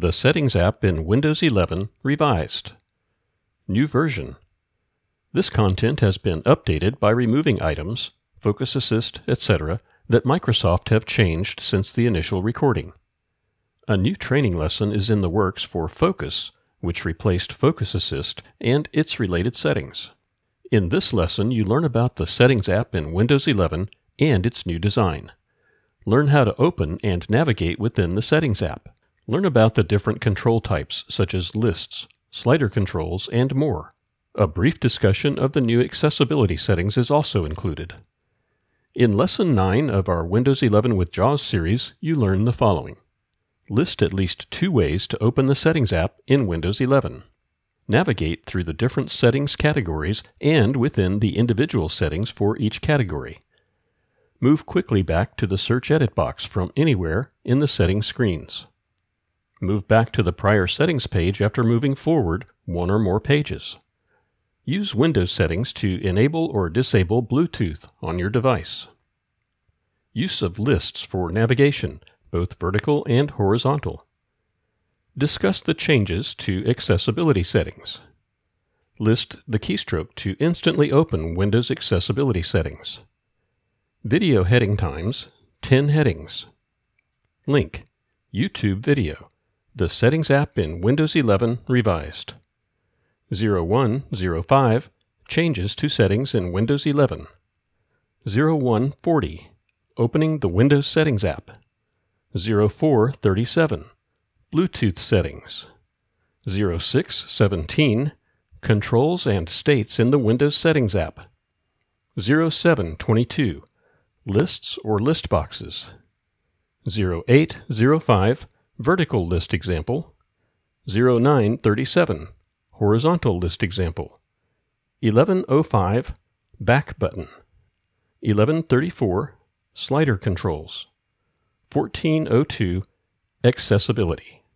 The Settings app in Windows 11 revised. New version. This content has been updated by removing items, Focus Assist, etc., that Microsoft have changed since the initial recording. A new training lesson is in the works for Focus, which replaced Focus Assist and its related settings. In this lesson, you learn about the Settings app in Windows 11 and its new design. Learn how to open and navigate within the Settings app. Learn about the different control types, such as lists, slider controls, and more. A brief discussion of the new accessibility settings is also included. In Lesson 9 of our Windows 11 with JAWS series, you learn the following. List at least two ways to open the Settings app in Windows 11. Navigate through the different settings categories and within the individual settings for each category. Move quickly back to the Search Edit box from anywhere in the settings screens. Move back to the prior settings page after moving forward one or more pages. Use Windows settings to enable or disable Bluetooth on your device. Use of lists for navigation, both vertical and horizontal. Discuss the changes to accessibility settings. List the keystroke to instantly open Windows accessibility settings. Video heading times 10 headings. Link YouTube video. The Settings app in Windows 11 revised. 0105 Changes to settings in Windows 11. 0140 Opening the Windows Settings app. 0437 Bluetooth settings. 0617 Controls and states in the Windows Settings app. 0722 Lists or list boxes. 0805 Vertical list example. 0937 Horizontal list example. 1105 Back button. 1134 Slider controls. 1402 Accessibility.